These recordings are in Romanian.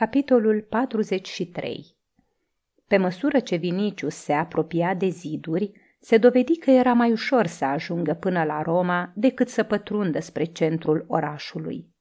Capitolul 43 Pe măsură ce Vinicius se apropia de ziduri, se dovedi că era mai ușor să ajungă până la Roma decât să pătrundă spre centrul orașului.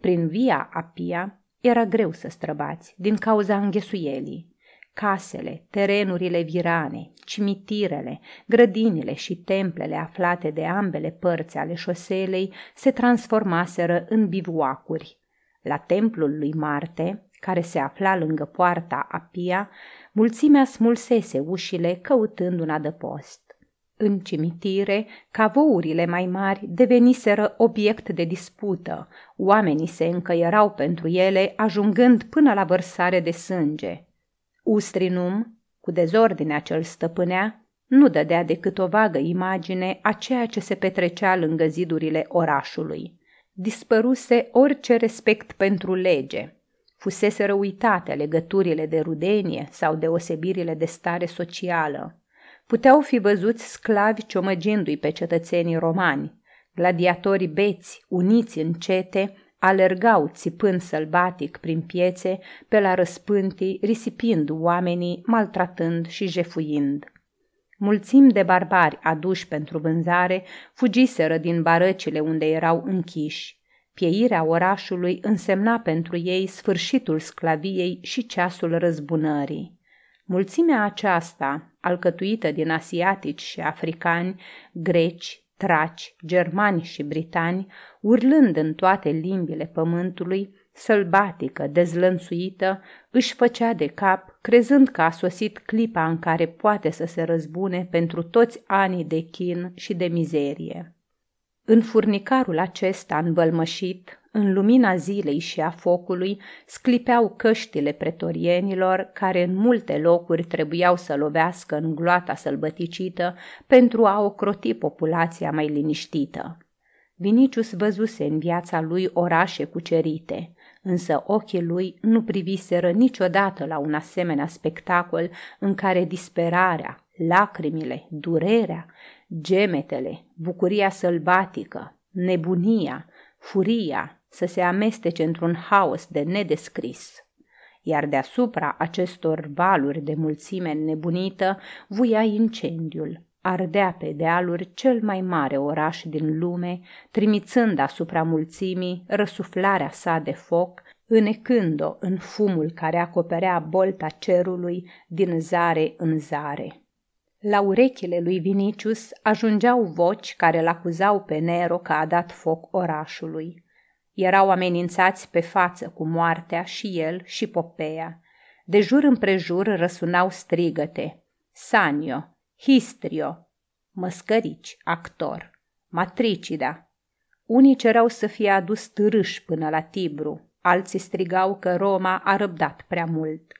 Prin via Apia era greu să străbați din cauza înghesuielii. Casele, terenurile virane, cimitirele, grădinile și templele aflate de ambele părți ale șoselei se transformaseră în bivuacuri. La templul lui Marte, care se afla lângă poarta Apia, mulțimea smulsese ușile căutând un adăpost. În cimitire, cavourile mai mari deveniseră obiect de dispută, oamenii se încăierau pentru ele, ajungând până la vărsare de sânge. Ustrinum, cu dezordinea ce îl stăpânea, nu dădea decât o vagă imagine a ceea ce se petrecea lângă zidurile orașului. Dispăruse orice respect pentru lege. Fuseseră uitate legăturile de rudenie sau deosebirile de stare socială. Puteau fi văzuți sclavi ciomăgindu-i pe cetățenii romani. Gladiatorii beți, uniți în cete, alergau țipând sălbatic prin piețe, pe la răspântii, risipind oamenii, maltratând și jefuind. Mulțimi de barbari aduși pentru vânzare fugiseră din barăcile unde erau închiși. Pieirea orașului însemna pentru ei sfârșitul sclaviei și ceasul răzbunării. Mulțimea aceasta, alcătuită din asiatici și africani, greci, traci, germani și britani, urlând în toate limbile pământului, sălbatică, dezlănțuită, își făcea de cap, crezând că a sosit clipa în care poate să se răzbune pentru toți anii de chin și de mizerie. În furnicarul acesta învălmășit, în lumina zilei și a focului, sclipeau căștile pretorienilor, care în multe locuri trebuiau să lovească în gloata sălbăticită pentru a ocroti populația mai liniștită. Vinicius văzuse în viața lui orașe cucerite, însă ochii lui nu priviseră niciodată la un asemenea spectacol în care disperarea, lacrimile, durerea, gemetele, bucuria sălbatică, nebunia, furia să se amestece într-un haos de nedescris. Iar deasupra acestor valuri de mulțime nebunită vuia incendiul, ardea pe dealuri cel mai mare oraș din lume, trimițând asupra mulțimii răsuflarea sa de foc, înecând-o în fumul care acoperea bolta cerului din zare în zare. La urechile lui Vinicius ajungeau voci care îl acuzau pe Nero că a dat foc orașului. Erau amenințați pe față cu moartea și el și Popeia. De jur împrejur răsunau strigăte. Sanio, Histrio, măscărici, actor, matricida. Unii cereau să fie adus târâș până la Tibru, alții strigau că Roma a răbdat prea mult.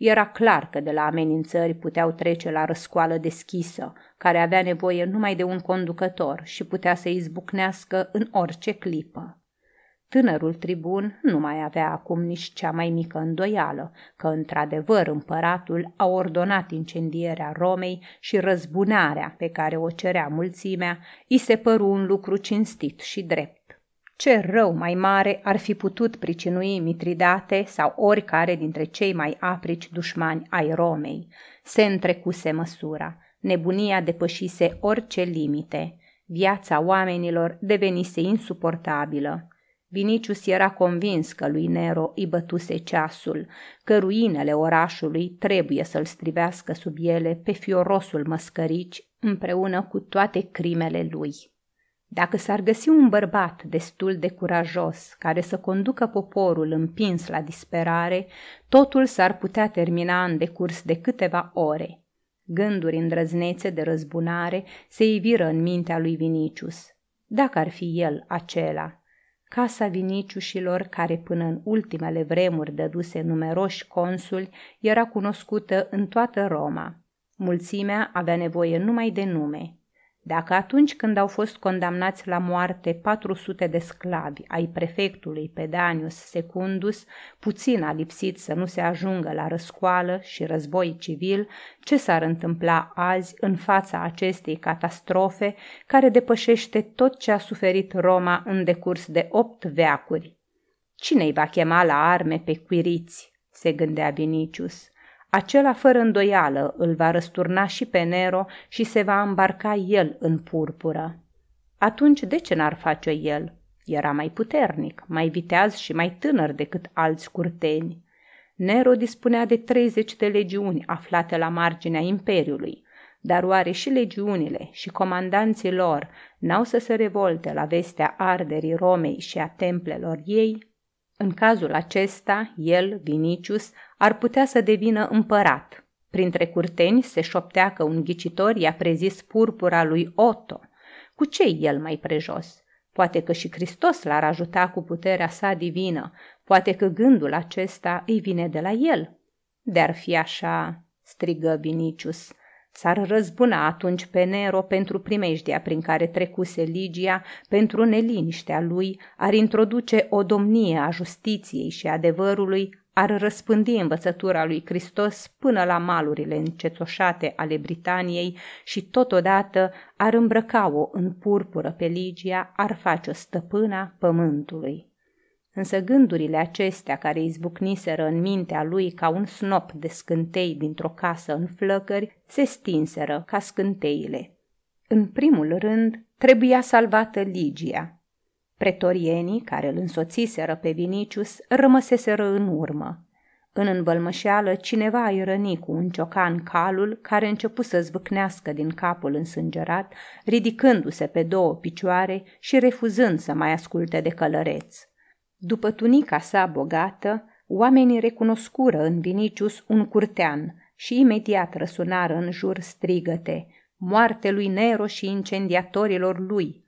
Era clar că de la amenințări puteau trece la răscoală deschisă, care avea nevoie numai de un conducător și putea să izbucnească în orice clipă. Tânărul tribun nu mai avea acum nici cea mai mică îndoială că, într-adevăr, împăratul a ordonat incendierea Romei și răzbunarea pe care o cerea mulțimea, îi se păru un lucru cinstit și drept. Ce rău mai mare ar fi putut pricinui Mitridate sau oricare dintre cei mai aprici dușmani ai Romei. Se întrecuse măsura. Nebunia depășise orice limite. Viața oamenilor devenise insuportabilă. Vinicius era convins că lui Nero îi bătuse ceasul, că ruinele orașului trebuie să-l strivească sub ele pe fiorosul măscărici împreună cu toate crimele lui. Dacă s-ar găsi un bărbat destul de curajos care să conducă poporul împins la disperare, totul s-ar putea termina în decurs de câteva ore. Gânduri îndrăznețe de răzbunare se iviră în mintea lui Vinicius. Dacă ar fi el acela, casa Viniciușilor, care până în ultimele vremuri dăduse numeroși consuli, era cunoscută în toată Roma. Mulțimea avea nevoie numai de nume, dacă atunci când au fost condamnați la moarte 400 de sclavi ai prefectului Pedanius Secundus, puțin a lipsit să nu se ajungă la răscoală și război civil, ce s-ar întâmpla azi în fața acestei catastrofe care depășește tot ce a suferit Roma în decurs de opt veacuri? Cine-i va chema la arme pe quiriți? se gândea Vinicius. Acela fără îndoială îl va răsturna și pe Nero și se va îmbarca el în purpură. Atunci de ce n-ar face el? Era mai puternic, mai viteaz și mai tânăr decât alți curteni. Nero dispunea de 30 de legiuni aflate la marginea Imperiului, dar oare și legiunile și comandanții lor n-au să se revolte la vestea arderii Romei și a templelor ei? În cazul acesta, el, Vinicius, ar putea să devină împărat. Printre curteni se șoptea că un ghicitor i-a prezis purpura lui Otto. Cu ce el mai prejos? Poate că și Hristos l-ar ajuta cu puterea sa divină, poate că gândul acesta îi vine de la el. De-ar fi așa, strigă Vinicius, S-ar răzbuna atunci pe Nero pentru primejdia prin care trecuse Ligia, pentru neliniștea lui, ar introduce o domnie a justiției și adevărului, ar răspândi învățătura lui Hristos până la malurile încețoșate ale Britaniei și totodată ar îmbrăca-o în purpură pe Ligia, ar face-o stăpâna pământului. Însă gândurile acestea care izbucniseră în mintea lui ca un snop de scântei dintr-o casă în flăcări, se stinseră ca scânteile. În primul rând, trebuia salvată Ligia. Pretorienii, care îl însoțiseră pe Vinicius, rămăseseră în urmă. În învălmășeală, cineva îi răni cu un ciocan calul care începu să zvâcnească din capul însângerat, ridicându-se pe două picioare și refuzând să mai asculte de călăreț. După tunica sa bogată, oamenii recunoscură în Vinicius un curtean și imediat răsunară în jur strigăte, moarte lui Nero și incendiatorilor lui.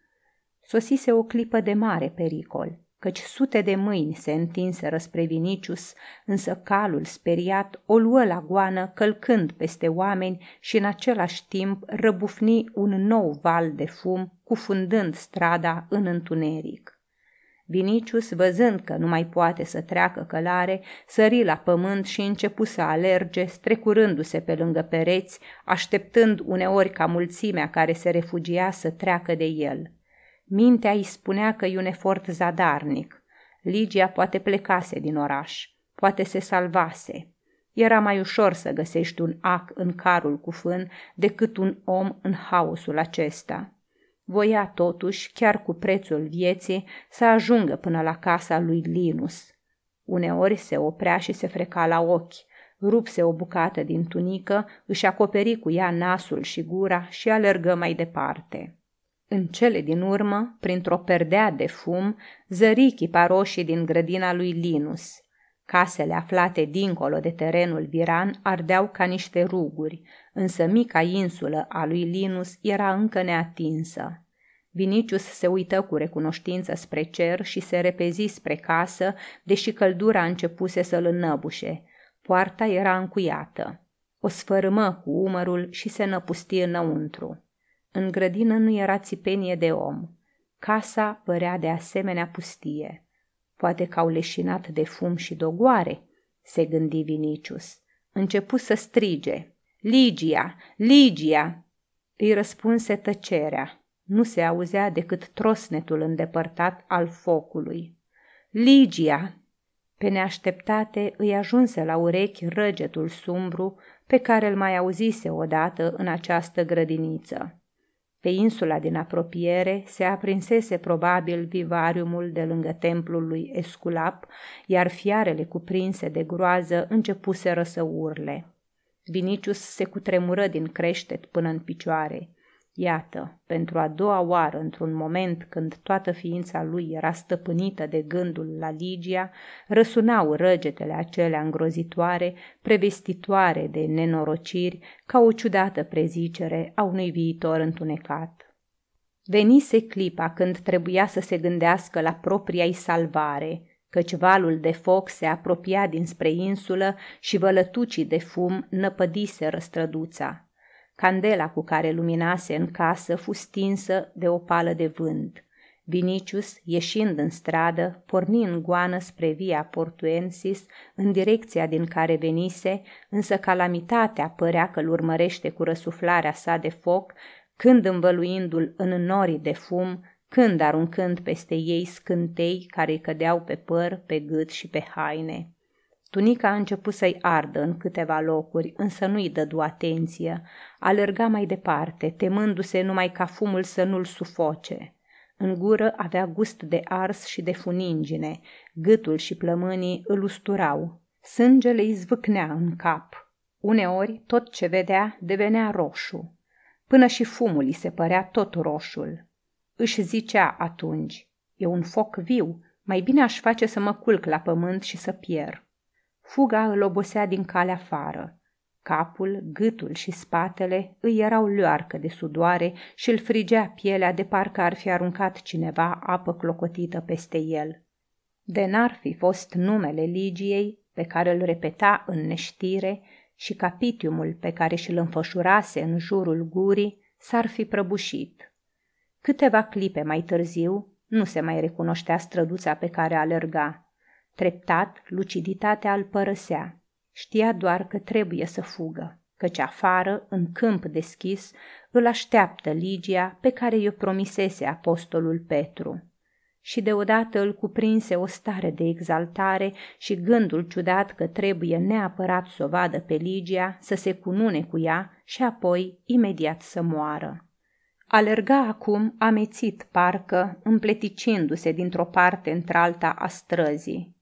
Sosise o clipă de mare pericol, căci sute de mâini se întinseră spre Vinicius, însă calul speriat o luă la goană, călcând peste oameni și în același timp răbufni un nou val de fum, cufundând strada în întuneric. Vinicius, văzând că nu mai poate să treacă călare, sări la pământ și începu să alerge, strecurându-se pe lângă pereți, așteptând uneori ca mulțimea care se refugia să treacă de el. Mintea îi spunea că e un efort zadarnic. Ligia poate plecase din oraș, poate se salvase. Era mai ușor să găsești un ac în carul cu fân decât un om în haosul acesta. Voia totuși, chiar cu prețul vieții, să ajungă până la casa lui Linus. Uneori se oprea și se freca la ochi, rupse o bucată din tunică, își acoperi cu ea nasul și gura și alergă mai departe. În cele din urmă, printr-o perdea de fum, zări chiparoșii din grădina lui Linus. Casele aflate dincolo de terenul viran ardeau ca niște ruguri, însă mica insulă a lui Linus era încă neatinsă. Vinicius se uită cu recunoștință spre cer și se repezi spre casă, deși căldura începuse să-l înnăbușe. Poarta era încuiată. O sfărâmă cu umărul și se năpusti înăuntru. În grădină nu era țipenie de om. Casa părea de asemenea pustie. Poate că au leșinat de fum și dogoare, se gândi Vinicius. Începu să strige. Ligia! Ligia! Îi răspunse tăcerea. Nu se auzea decât trosnetul îndepărtat al focului. Ligia! Pe neașteptate îi ajunse la urechi răgetul sumbru pe care îl mai auzise odată în această grădiniță. Pe insula din apropiere se aprinsese probabil vivariumul de lângă templul lui Esculap, iar fiarele cuprinse de groază începuseră să urle. Vinicius se cutremură din creștet până în picioare. Iată, pentru a doua oară, într-un moment când toată ființa lui era stăpânită de gândul la Ligia, răsunau răgetele acelea îngrozitoare, prevestitoare de nenorociri, ca o ciudată prezicere a unui viitor întunecat. Venise clipa când trebuia să se gândească la propria-i salvare, căci valul de foc se apropia dinspre insulă și vălătucii de fum năpădise răstrăduța. Candela cu care luminase în casă fu stinsă de o pală de vânt. Vinicius, ieșind în stradă, porni în goană spre via Portuensis, în direcția din care venise, însă calamitatea părea că-l urmărește cu răsuflarea sa de foc, când învăluindu-l în norii de fum, când aruncând peste ei scântei care cădeau pe păr, pe gât și pe haine. Tunica a început să-i ardă în câteva locuri, însă nu-i dădu atenție. Alerga mai departe, temându-se numai ca fumul să nu-l sufoce. În gură avea gust de ars și de funingine, gâtul și plămânii îl usturau. Sângele îi zvâcnea în cap. Uneori tot ce vedea devenea roșu. Până și fumul îi se părea tot roșul. Își zicea atunci, e un foc viu, mai bine aș face să mă culc la pământ și să pierd. Fuga îl obosea din calea afară. Capul, gâtul și spatele îi erau luarcă de sudoare și îl frigea pielea de parcă ar fi aruncat cineva apă clocotită peste el. De n-ar fi fost numele Ligiei, pe care îl repeta în neștire, și capitiumul pe care și-l înfășurase în jurul gurii, s-ar fi prăbușit. Câteva clipe mai târziu, nu se mai recunoștea străduța pe care alerga. Treptat, luciditatea îl părăsea. Știa doar că trebuie să fugă, căci afară, în câmp deschis, îl așteaptă Ligia pe care i-o promisese apostolul Petru. Și deodată îl cuprinse o stare de exaltare și gândul ciudat că trebuie neapărat să o vadă pe Ligia, să se cunune cu ea și apoi imediat să moară. Alerga acum amețit parcă, împleticindu-se dintr-o parte într-alta a străzii.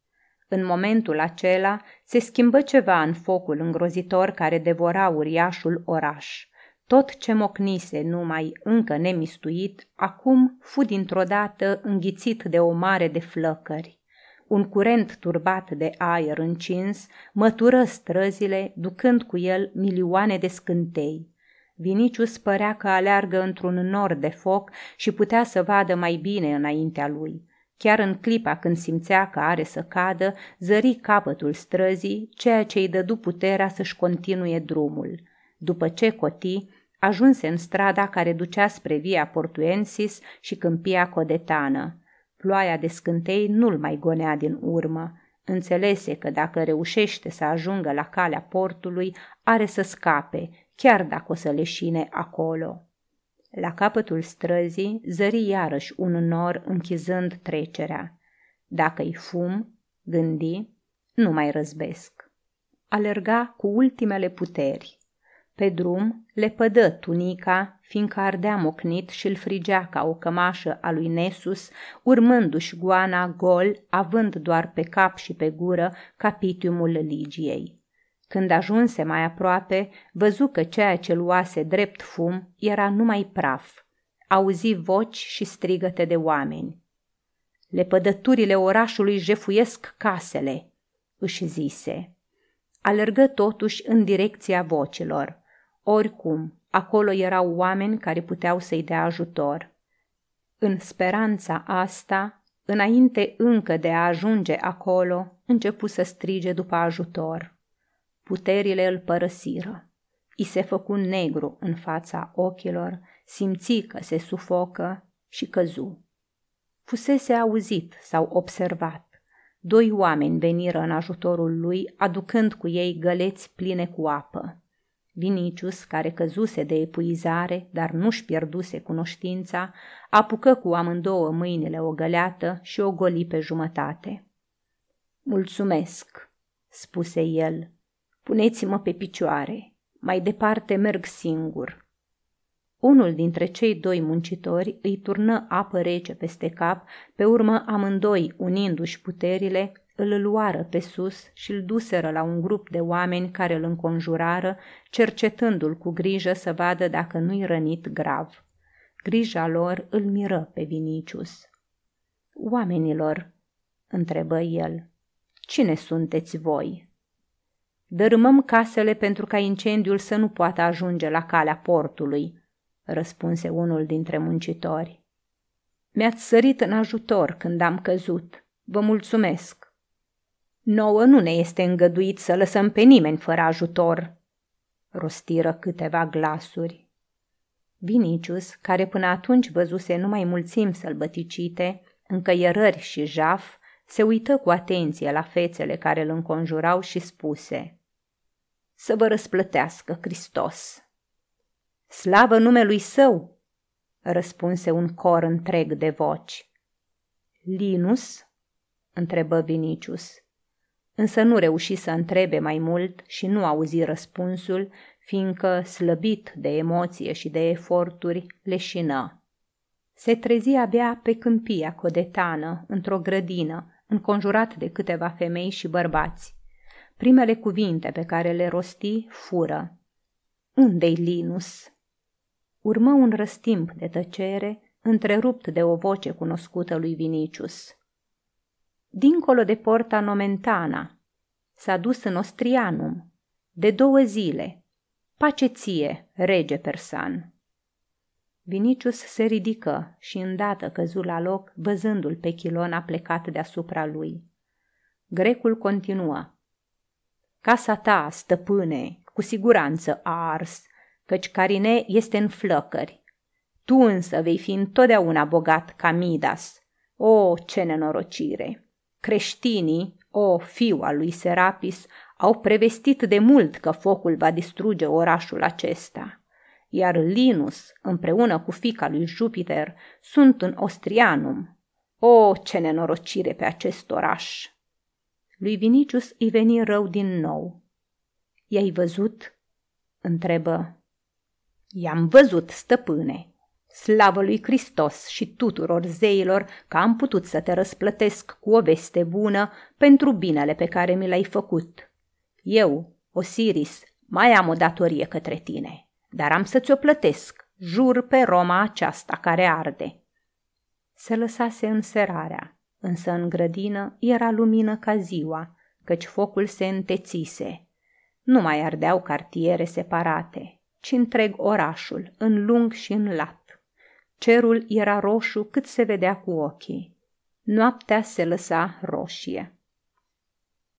În momentul acela se schimbă ceva în focul îngrozitor care devora uriașul oraș. Tot ce mocnise numai încă nemistuit, acum fu dintr-o dată înghițit de o mare de flăcări. Un curent turbat de aer încins mătură străzile, ducând cu el milioane de scântei. Vinicius părea că aleargă într-un nor de foc și putea să vadă mai bine înaintea lui. Chiar în clipa când simțea că are să cadă, zări capătul străzii, ceea ce îi dădu puterea să-și continue drumul. După ce coti, ajunse în strada care ducea spre via Portuensis și câmpia Codetană. Ploaia de scântei nu-l mai gonea din urmă. Înțelese că dacă reușește să ajungă la calea portului, are să scape, chiar dacă o să leșine acolo. La capătul străzii zări iarăși un nor închizând trecerea. Dacă-i fum, gândi, nu mai răzbesc. Alerga cu ultimele puteri. Pe drum le pădă tunica, fiindcă ardea mocnit și îl frigea ca o cămașă a lui Nesus, urmându-și goana gol, având doar pe cap și pe gură capitiumul Ligiei. Când ajunse mai aproape, văzu că ceea ce luase drept fum era numai praf. Auzi voci și strigăte de oameni. Lepădăturile orașului jefuiesc casele, își zise. Alergă totuși în direcția vocilor. Oricum, acolo erau oameni care puteau să-i dea ajutor. În speranța asta, înainte încă de a ajunge acolo, începu să strige după ajutor. Puterile îl părăsiră. I se făcu negru în fața ochilor, simți că se sufocă și căzu. Fusese auzit sau observat. Doi oameni veniră în ajutorul lui, aducând cu ei găleți pline cu apă. Vinicius, care căzuse de epuizare, dar nu-și pierduse cunoștința, apucă cu amândouă mâinile o găleată și o goli pe jumătate. Mulțumesc, spuse el, Puneți-mă pe picioare. Mai departe merg singur. Unul dintre cei doi muncitori îi turnă apă rece peste cap, pe urmă amândoi, unindu-și puterile, îl luară pe sus și îl duseră la un grup de oameni care îl înconjurară, cercetându-l cu grijă să vadă dacă nu-i rănit grav. Grija lor îl miră pe Vinicius. Oamenilor, întrebă el, cine sunteți voi? Dărâmăm casele pentru ca incendiul să nu poată ajunge la calea portului, răspunse unul dintre muncitori. Mi-ați sărit în ajutor când am căzut. Vă mulțumesc. Nouă nu ne este îngăduit să lăsăm pe nimeni fără ajutor, rostiră câteva glasuri. Vinicius, care până atunci văzuse numai mulțimi sălbăticite, încăierări și jaf, se uită cu atenție la fețele care îl înconjurau și spuse – să vă răsplătească Hristos. Slavă numelui său! răspunse un cor întreg de voci. Linus? întrebă Vinicius. Însă nu reuși să întrebe mai mult și nu auzi răspunsul, fiindcă, slăbit de emoție și de eforturi, leșină. Se trezi abia pe câmpia codetană, într-o grădină, înconjurat de câteva femei și bărbați. Primele cuvinte pe care le rosti fură. Unde-i Linus? Urmă un răstimp de tăcere, întrerupt de o voce cunoscută lui Vinicius. Dincolo de porta Nomentana, s-a dus în Ostrianum, de două zile. Pace ție, rege persan. Vinicius se ridică și îndată căzu la loc, văzându-l pe Chilona plecat deasupra lui. Grecul continuă. Casa ta, stăpâne, cu siguranță a ars, căci Carine este în flăcări. Tu însă vei fi întotdeauna bogat ca Midas. O, ce nenorocire! Creștinii, o, fiu al lui Serapis, au prevestit de mult că focul va distruge orașul acesta. Iar Linus, împreună cu fica lui Jupiter, sunt în Ostrianum. O, ce nenorocire pe acest oraș! Lui Vinicius îi veni rău din nou. I-ai văzut?" întrebă. I-am văzut, stăpâne. Slavă lui Hristos și tuturor zeilor că am putut să te răsplătesc cu o veste bună pentru binele pe care mi l-ai făcut. Eu, Osiris, mai am o datorie către tine, dar am să ți-o plătesc, jur pe Roma aceasta care arde. Se lăsase înserarea, însă în grădină era lumină ca ziua, căci focul se întețise. Nu mai ardeau cartiere separate, ci întreg orașul, în lung și în lat. Cerul era roșu cât se vedea cu ochii. Noaptea se lăsa roșie.